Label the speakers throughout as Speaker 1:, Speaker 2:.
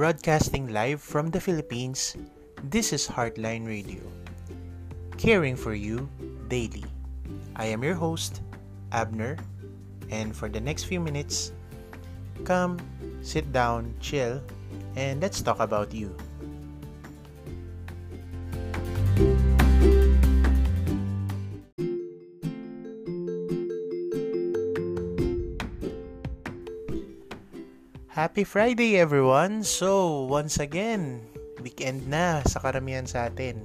Speaker 1: Broadcasting live from the Philippines, this is Heartline Radio. Caring for you daily. I am your host, Abner, and for the next few minutes, come, sit down, chill, and let's talk about you. Happy Friday everyone! So, once again, weekend na sa karamihan sa atin.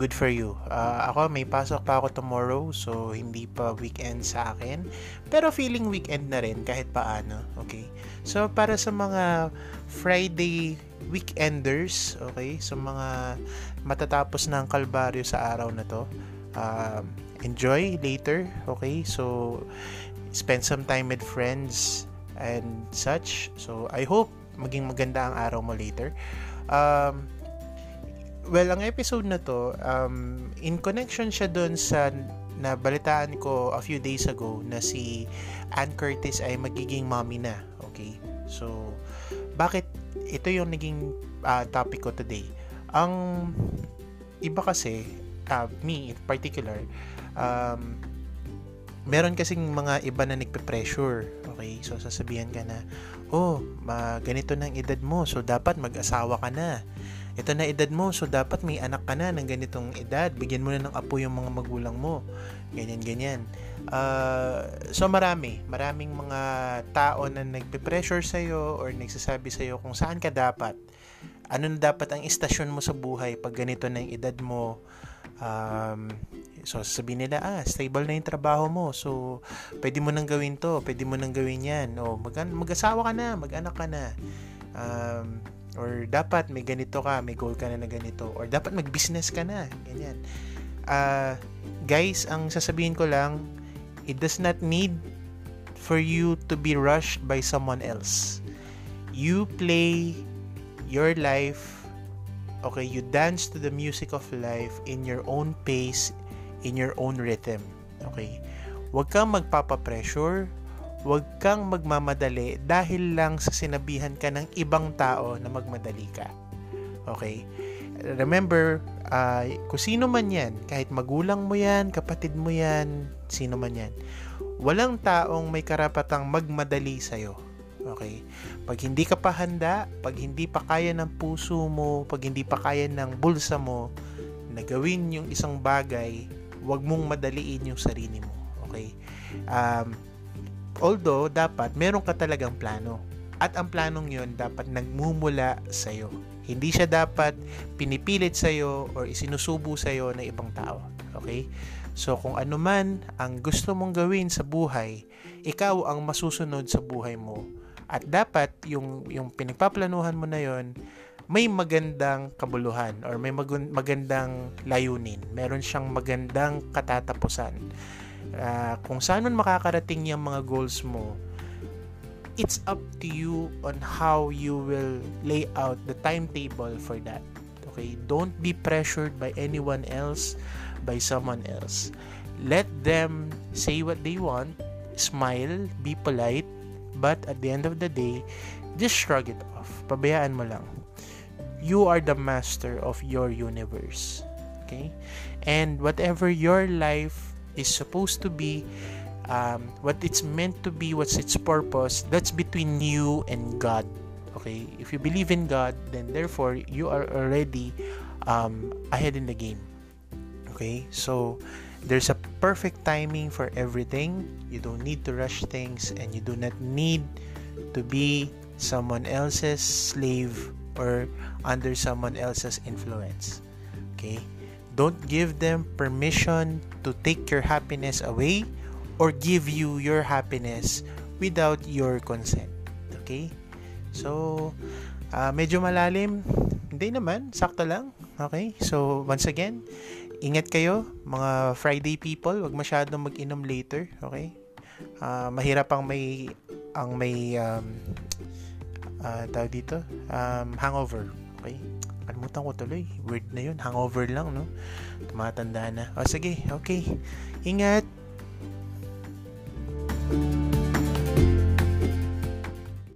Speaker 1: Good for you. Uh, ako, may pasok pa ako tomorrow, so hindi pa weekend sa akin. Pero feeling weekend na rin kahit paano, okay? So, para sa mga Friday weekenders, okay? So, mga matatapos ang kalbaryo sa araw na to, uh, enjoy later, okay? So, spend some time with friends, and such. So, I hope maging maganda ang araw mo later. Um, well, ang episode na to, um, in connection siya doon sa nabalitaan ko a few days ago na si Ann Curtis ay magiging mommy na. Okay? So, bakit ito yung naging uh, topic ko today? Ang iba kasi, uh, me in particular, um, meron kasing mga iba na nagpe-pressure. Okay? So, sasabihan ka na, oh, ma ganito ng edad mo, so dapat mag-asawa ka na. Ito na edad mo, so dapat may anak ka na ng ganitong edad. Bigyan mo na ng apo yung mga magulang mo. Ganyan, ganyan. Uh, so, marami. Maraming mga tao na nagpe-pressure sa'yo or nagsasabi sa'yo kung saan ka dapat. Ano na dapat ang istasyon mo sa buhay pag ganito na yung edad mo. Um, So, sasabihin nila, ah, stable na yung trabaho mo. So, pwede mo nang gawin to, pwede mo nang gawin yan. O, mag- mag-asawa ka na, mag-anak ka na. Um, or dapat may ganito ka, may goal ka na na ganito. Or dapat mag-business ka na. Ganyan. Uh, guys, ang sasabihin ko lang, it does not need for you to be rushed by someone else. You play your life okay, you dance to the music of life in your own pace, in your own rhythm. Okay? Huwag kang magpapa-pressure, huwag kang magmamadali dahil lang sa sinabihan ka ng ibang tao na magmadali ka. Okay? Remember, uh, kung sino man yan, kahit magulang mo yan, kapatid mo yan, sino man yan, walang taong may karapatang magmadali sa'yo. Okay? Pag hindi ka pa handa, pag hindi pa kaya ng puso mo, pag hindi pa kaya ng bulsa mo, na gawin yung isang bagay Huwag mong madaliin yung sarili mo. Okay? Um, although, dapat, meron ka talagang plano. At ang planong yon dapat nagmumula sa'yo. Hindi siya dapat pinipilit sa'yo or isinusubo sa'yo ng ibang tao. Okay? So, kung ano man ang gusto mong gawin sa buhay, ikaw ang masusunod sa buhay mo. At dapat yung, yung pinagpaplanuhan mo na yon may magandang kabuluhan or may magandang layunin. Meron siyang magandang katatapusan. Uh, kung saan man makakarating yung mga goals mo, it's up to you on how you will lay out the timetable for that. Okay? Don't be pressured by anyone else, by someone else. Let them say what they want, smile, be polite, but at the end of the day, just shrug it off. Pabayaan mo lang you are the master of your universe okay? And whatever your life is supposed to be um, what it's meant to be what's its purpose that's between you and god okay? If you believe in god then therefore you are already um, ahead in the game okay? So there's a perfect timing for everything. You don't need to rush things and you do not need to be someone else's slave or under someone else's influence. Okay? Don't give them permission to take your happiness away or give you your happiness without your consent. Okay? So, uh, medyo malalim. Hindi naman, sakto lang. Okay? So, once again, ingat kayo, mga Friday people. Huwag masyadong mag-inom later. Okay? Uh, mahirap ang may ang may um, uh, tawag dito, um, hangover. Okay? Kalimutan ko tuloy. Weird na yun. Hangover lang, no? Tumatanda na. O, sige. Okay. Ingat! thank you